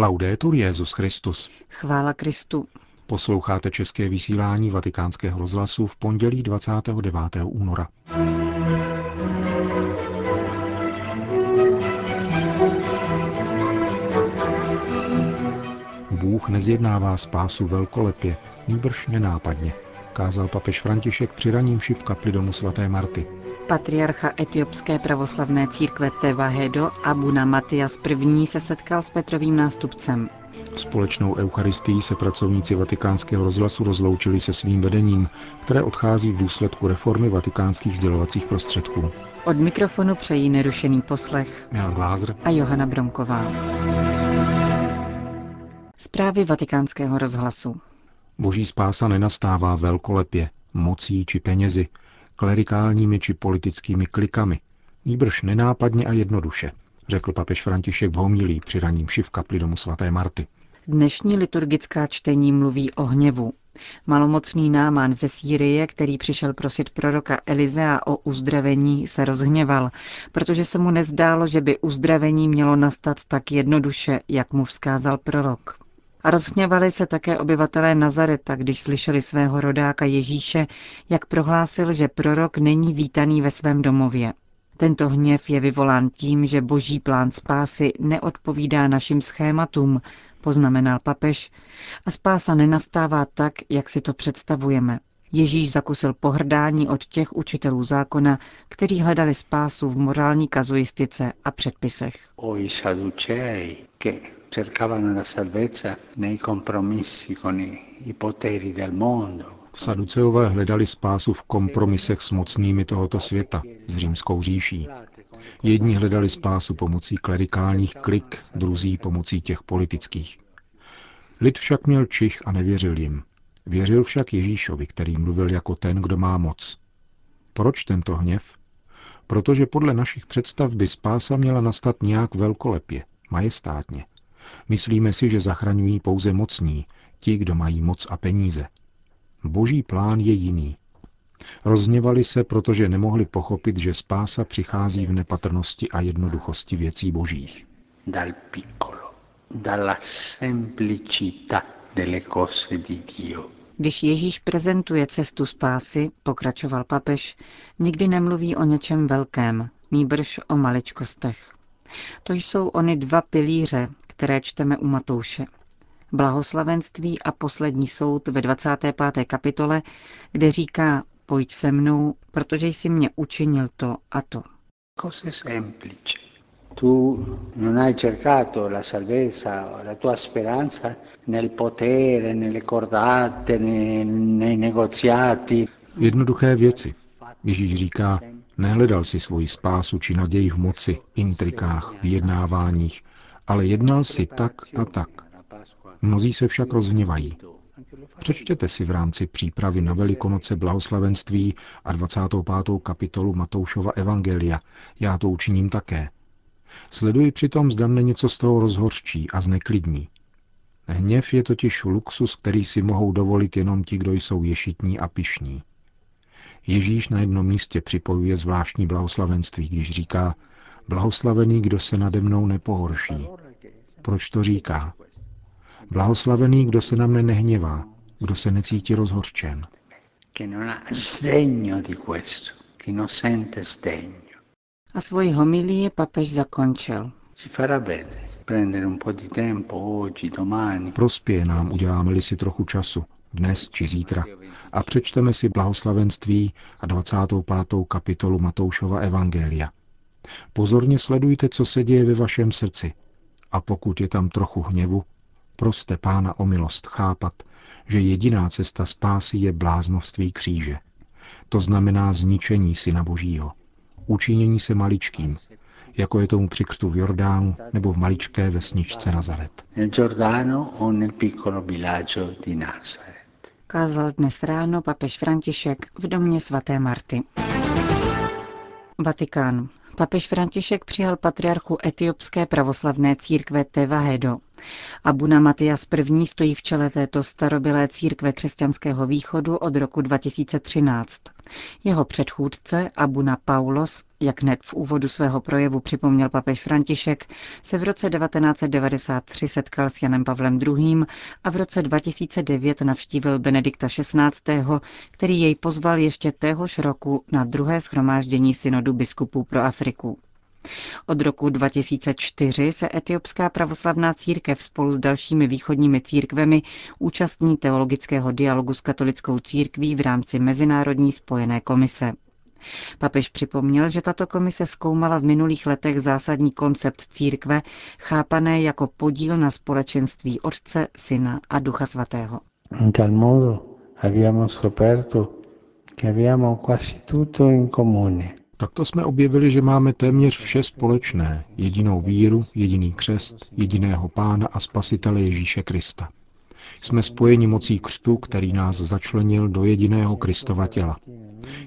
Laudetur Jezus Christus. Chvála Kristu. Posloucháte české vysílání Vatikánského rozhlasu v pondělí 29. února. Bůh nezjednává spásu velkolepě, nýbrž nenápadně, kázal papež František při ranímši v kapli domu svaté Marty. Patriarcha etiopské pravoslavné církve Tevahedo Abuna Matias I. se setkal s Petrovým nástupcem. Společnou eucharistii se pracovníci vatikánského rozhlasu rozloučili se svým vedením, které odchází v důsledku reformy vatikánských sdělovacích prostředků. Od mikrofonu přejí nerušený poslech Milan Glázer a Johana Bronková. Zprávy vatikánského rozhlasu. Boží spása nenastává velkolepě, mocí či penězi, klerikálními či politickými klikami, nýbrž nenápadně a jednoduše, řekl papež František v homilí při raním v kapli domu svaté Marty. Dnešní liturgická čtení mluví o hněvu. Malomocný námán ze Sýrie, který přišel prosit proroka Elizea o uzdravení, se rozhněval, protože se mu nezdálo, že by uzdravení mělo nastat tak jednoduše, jak mu vzkázal prorok. A rozhněvali se také obyvatelé Nazareta, když slyšeli svého rodáka Ježíše, jak prohlásil, že prorok není vítaný ve svém domově. Tento hněv je vyvolán tím, že boží plán spásy neodpovídá našim schématům, poznamenal papež, a spása nenastává tak, jak si to představujeme. Ježíš zakusil pohrdání od těch učitelů zákona, kteří hledali spásu v morální kazuistice a předpisech. Cercavano la salvezza nei compromessi con i poteri del mondo, Saduceové hledali spásu v kompromisech s mocnými tohoto světa, s římskou říší. Jedni hledali spásu pomocí klerikálních klik, druzí pomocí těch politických. Lid však měl čich a nevěřil jim. Věřil však Ježíšovi, který mluvil jako ten, kdo má moc. Proč tento hněv? Protože podle našich představ by spása měla nastat nějak velkolepě, majestátně. Myslíme si, že zachraňují pouze mocní, ti, kdo mají moc a peníze. Boží plán je jiný. Rozněvali se, protože nemohli pochopit, že spása přichází v nepatrnosti a jednoduchosti věcí božích. Dal piccolo, dalla semplicità delle cose di Dio. Když Ježíš prezentuje cestu spásy, pokračoval papež, nikdy nemluví o něčem velkém, nýbrž o maličkostech. To jsou ony dva pilíře, které čteme u Matouše blahoslavenství a poslední soud ve 25. kapitole, kde říká, pojď se mnou, protože jsi mě učinil to a to. Tu non hai cercato la salvezza, la tua speranza nel potere, nelle cordate, nei negoziati. Jednoduché věci. Ježíš říká, nehledal si svoji spásu či naději v moci, intrikách, vyjednáváních, ale jednal si tak a tak. Mnozí se však rozhněvají. Přečtěte si v rámci přípravy na Velikonoce blahoslavenství a 25. kapitolu Matoušova Evangelia. Já to učiním také. Sleduji přitom, zda mne něco z toho rozhorčí a zneklidní. Hněv je totiž luxus, který si mohou dovolit jenom ti, kdo jsou ješitní a pišní. Ježíš na jednom místě připojuje zvláštní blahoslavenství, když říká, blahoslavený, kdo se nade mnou nepohorší. Proč to říká? Blahoslavený, kdo se na mne nehněvá, kdo se necítí rozhorčen. A svoji homilii papež zakončil. Prospěje nám, uděláme-li si trochu času, dnes či zítra, a přečteme si blahoslavenství a 25. kapitolu Matoušova Evangelia. Pozorně sledujte, co se děje ve vašem srdci. A pokud je tam trochu hněvu, Proste pána o milost chápat, že jediná cesta spásy je bláznovství kříže. To znamená zničení Syna Božího. Učinění se maličkým, jako je tomu při křtu v Jordánu nebo v maličké vesničce Nazaret. Kázal dnes ráno papež František v domě svaté Marty. Vatikán. Papež František přijal patriarchu etiopské pravoslavné církve Tevahedo. Abuna Matias I. stojí v čele této starobylé církve křesťanského východu od roku 2013. Jeho předchůdce Abuna Paulos, jak hned v úvodu svého projevu připomněl papež František, se v roce 1993 setkal s Janem Pavlem II. a v roce 2009 navštívil Benedikta XVI., který jej pozval ještě téhož roku na druhé schromáždění synodu biskupů pro Afriku. Od roku 2004 se etiopská pravoslavná církev spolu s dalšími východními církvemi účastní teologického dialogu s katolickou církví v rámci Mezinárodní spojené komise. Papež připomněl, že tato komise zkoumala v minulých letech zásadní koncept církve, chápané jako podíl na společenství Otce, Syna a Ducha Svatého. Modo abbiamo scoperto che abbiamo quasi tutto in comune. Takto jsme objevili, že máme téměř vše společné, jedinou víru, jediný křest, jediného pána a spasitele Ježíše Krista. Jsme spojeni mocí křtu, který nás začlenil do jediného Kristova těla.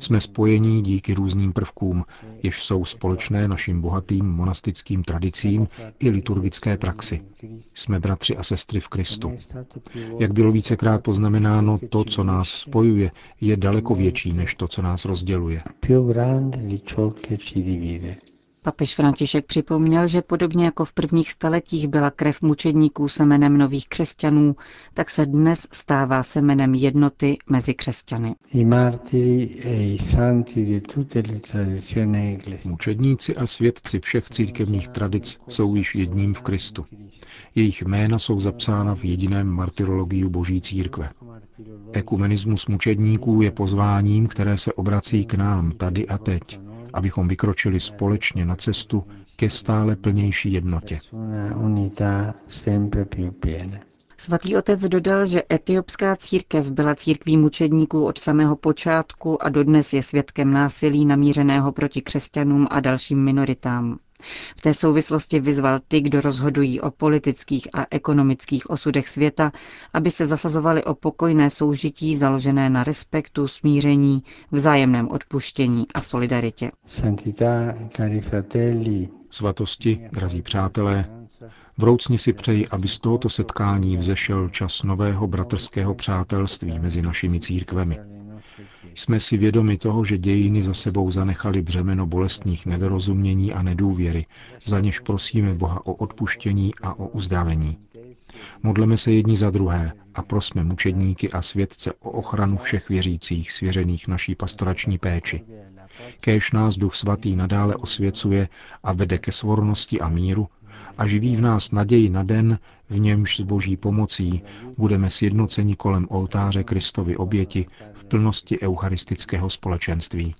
Jsme spojení díky různým prvkům, jež jsou společné našim bohatým monastickým tradicím i liturgické praxi. Jsme bratři a sestry v Kristu. Jak bylo vícekrát poznamenáno, to, co nás spojuje, je daleko větší než to, co nás rozděluje. Papež František připomněl, že podobně jako v prvních staletích byla krev mučedníků semenem nových křesťanů, tak se dnes stává semenem jednoty mezi křesťany. E Mučedníci a svědci všech církevních tradic jsou již jedním v Kristu. Jejich jména jsou zapsána v jediném martyrologiu Boží církve. Ekumenismus mučedníků je pozváním, které se obrací k nám tady a teď abychom vykročili společně na cestu ke stále plnější jednotě. Svatý otec dodal, že etiopská církev byla církví mučedníků od samého počátku a dodnes je svědkem násilí namířeného proti křesťanům a dalším minoritám. V té souvislosti vyzval ty, kdo rozhodují o politických a ekonomických osudech světa, aby se zasazovali o pokojné soužití založené na respektu, smíření, vzájemném odpuštění a solidaritě. Svatosti, drazí přátelé, vroucně si přeji, aby z tohoto setkání vzešel čas nového bratrského přátelství mezi našimi církvemi jsme si vědomi toho, že dějiny za sebou zanechaly břemeno bolestných nedorozumění a nedůvěry, za něž prosíme Boha o odpuštění a o uzdravení. Modleme se jedni za druhé a prosme mučedníky a svědce o ochranu všech věřících svěřených naší pastorační péči. Kéž nás Duch Svatý nadále osvěcuje a vede ke svornosti a míru, a živí v nás naději na den, v němž s boží pomocí budeme sjednoceni kolem oltáře Kristovy oběti v plnosti eucharistického společenství.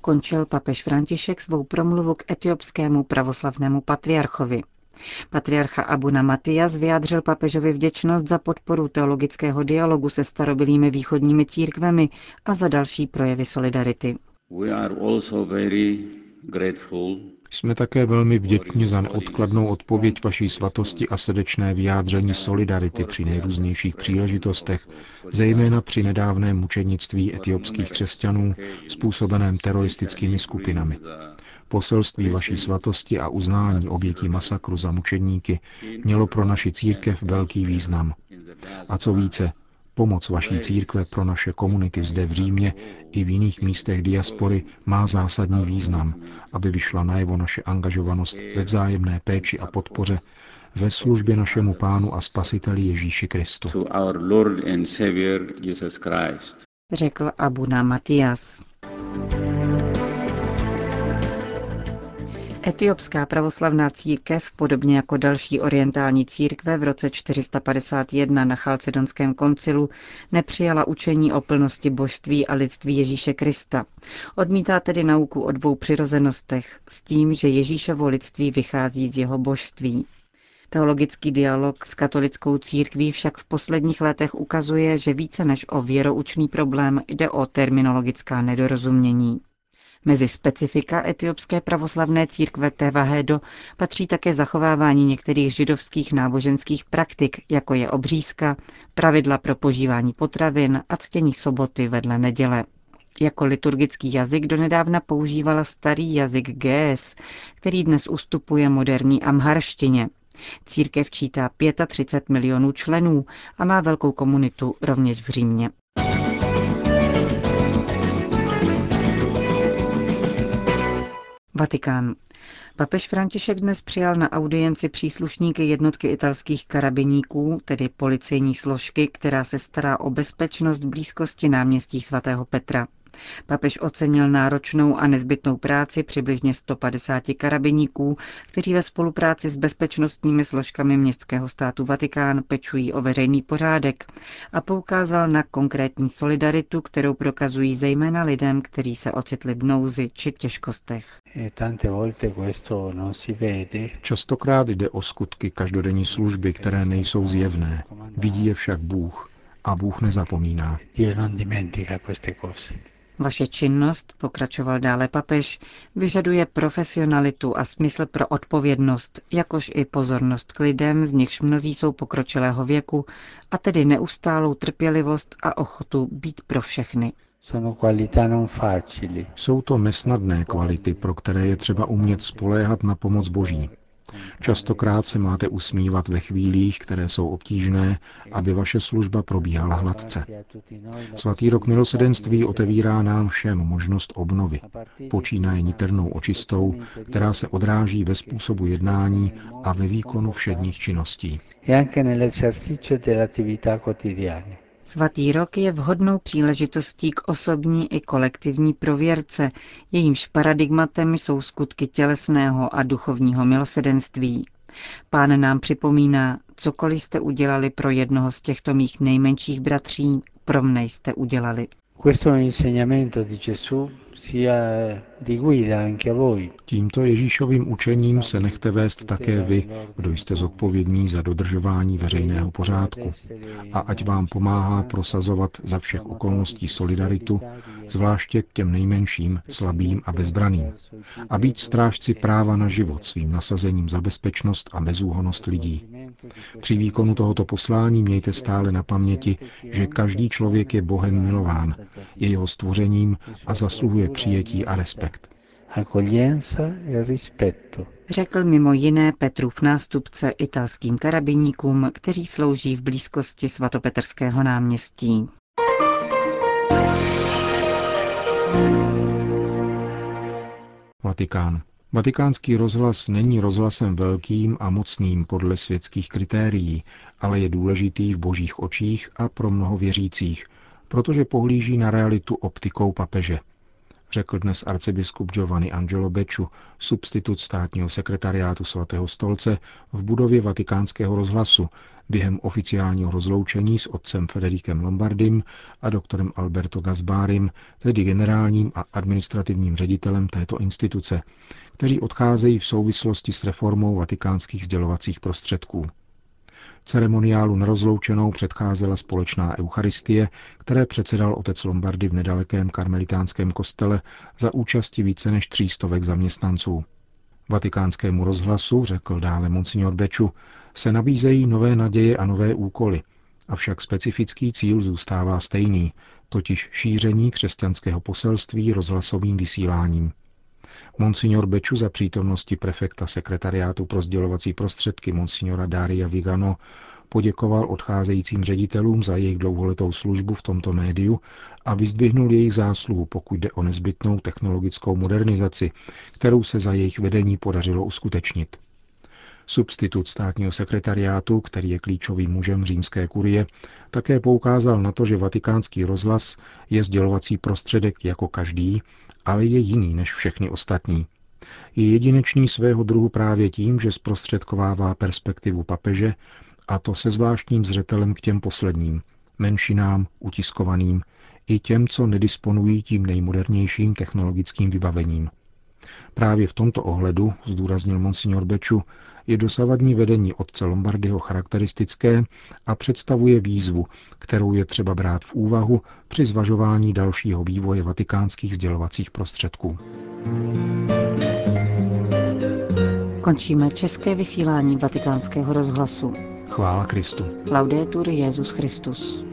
Končil papež František svou promluvu k etiopskému pravoslavnému patriarchovi. Patriarcha Abuna Matias vyjádřil papežovi vděčnost za podporu teologického dialogu se starobilými východními církvemi a za další projevy solidarity. We are also very grateful jsme také velmi vděční za neodkladnou odpověď vaší svatosti a srdečné vyjádření solidarity při nejrůznějších příležitostech, zejména při nedávném mučenictví etiopských křesťanů způsobeném teroristickými skupinami. Poselství vaší svatosti a uznání obětí masakru za mučedníky mělo pro naši církev velký význam. A co více, Pomoc vaší církve pro naše komunity zde v Římě i v jiných místech diaspory má zásadní význam, aby vyšla najevo naše angažovanost ve vzájemné péči a podpoře ve službě našemu Pánu a Spasiteli Ježíši Kristu. Řekl Abuna Matias. Etiopská pravoslavná církev, podobně jako další orientální církve v roce 451 na Chalcedonském koncilu, nepřijala učení o plnosti božství a lidství Ježíše Krista. Odmítá tedy nauku o dvou přirozenostech s tím, že Ježíšovo lidství vychází z jeho božství. Teologický dialog s katolickou církví však v posledních letech ukazuje, že více než o věroučný problém jde o terminologická nedorozumění. Mezi specifika etiopské pravoslavné církve Tevahedo patří také zachovávání některých židovských náboženských praktik, jako je obřízka, pravidla pro požívání potravin a ctění soboty vedle neděle. Jako liturgický jazyk donedávna používala starý jazyk GS, který dnes ustupuje moderní amharštině. Církev čítá 35 milionů členů a má velkou komunitu rovněž v Římě. Vatikán. Papež František dnes přijal na audienci příslušníky jednotky italských karabiníků, tedy policejní složky, která se stará o bezpečnost blízkosti náměstí svatého Petra. Papež ocenil náročnou a nezbytnou práci přibližně 150 karabiníků, kteří ve spolupráci s bezpečnostními složkami městského státu Vatikán pečují o veřejný pořádek a poukázal na konkrétní solidaritu, kterou prokazují zejména lidem, kteří se ocitli v nouzi či těžkostech. E Častokrát jde o skutky každodenní služby, které nejsou zjevné. Vidí je však Bůh a Bůh nezapomíná. Vaše činnost, pokračoval dále papež, vyžaduje profesionalitu a smysl pro odpovědnost, jakož i pozornost k lidem, z nichž mnozí jsou pokročilého věku, a tedy neustálou trpělivost a ochotu být pro všechny. Jsou to nesnadné kvality, pro které je třeba umět spoléhat na pomoc Boží. Častokrát se máte usmívat ve chvílích, které jsou obtížné, aby vaše služba probíhala hladce. Svatý rok milosedenství otevírá nám všem možnost obnovy. Počínaje niternou očistou, která se odráží ve způsobu jednání a ve výkonu všedních činností. Svatý rok je vhodnou příležitostí k osobní i kolektivní prověrce, jejímž paradigmatem jsou skutky tělesného a duchovního milosedenství. Pán nám připomíná, cokoliv jste udělali pro jednoho z těchto mých nejmenších bratří, pro mne jste udělali. Tímto Ježíšovým učením se nechte vést také vy, kdo jste zodpovědní za dodržování veřejného pořádku. A ať vám pomáhá prosazovat za všech okolností solidaritu, zvláště k těm nejmenším, slabým a bezbraným. A být strážci práva na život svým nasazením za bezpečnost a bezúhonost lidí. Při výkonu tohoto poslání mějte stále na paměti, že každý člověk je Bohem milován, je jeho stvořením a zasluhuje přijetí a respekt. E Řekl mimo jiné Petrův nástupce italským karabiníkům, kteří slouží v blízkosti svatopetrského náměstí. Vatikán. Vatikánský rozhlas není rozhlasem velkým a mocným podle světských kritérií, ale je důležitý v božích očích a pro mnoho věřících, protože pohlíží na realitu optikou papeže, řekl dnes arcibiskup Giovanni Angelo Beču, substitut státního sekretariátu svatého stolce v budově vatikánského rozhlasu během oficiálního rozloučení s otcem Federikem Lombardim a doktorem Alberto Gasbarim, tedy generálním a administrativním ředitelem této instituce, kteří odcházejí v souvislosti s reformou vatikánských sdělovacích prostředků. Ceremoniálu na rozloučenou předcházela společná eucharistie, které předsedal otec Lombardy v nedalekém karmelitánském kostele za účasti více než třístovek zaměstnanců. Vatikánskému rozhlasu, řekl dále monsignor Beču, se nabízejí nové naděje a nové úkoly, avšak specifický cíl zůstává stejný, totiž šíření křesťanského poselství rozhlasovým vysíláním. Monsignor Beču za přítomnosti prefekta sekretariátu pro sdělovací prostředky Monsignora Daria Vigano poděkoval odcházejícím ředitelům za jejich dlouholetou službu v tomto médiu a vyzdvihnul jejich zásluhu, pokud jde o nezbytnou technologickou modernizaci, kterou se za jejich vedení podařilo uskutečnit. Substitut státního sekretariátu, který je klíčovým mužem římské kurie, také poukázal na to, že vatikánský rozhlas je sdělovací prostředek jako každý, ale je jiný než všechny ostatní. Je jedinečný svého druhu právě tím, že zprostředkovává perspektivu papeže, a to se zvláštním zřetelem k těm posledním, menšinám, utiskovaným, i těm, co nedisponují tím nejmodernějším technologickým vybavením. Právě v tomto ohledu, zdůraznil monsignor Beču, je dosavadní vedení otce Lombardyho charakteristické a představuje výzvu, kterou je třeba brát v úvahu při zvažování dalšího vývoje vatikánských sdělovacích prostředků. Končíme české vysílání vatikánského rozhlasu. Chvála Kristu. Laudetur Jezus Christus.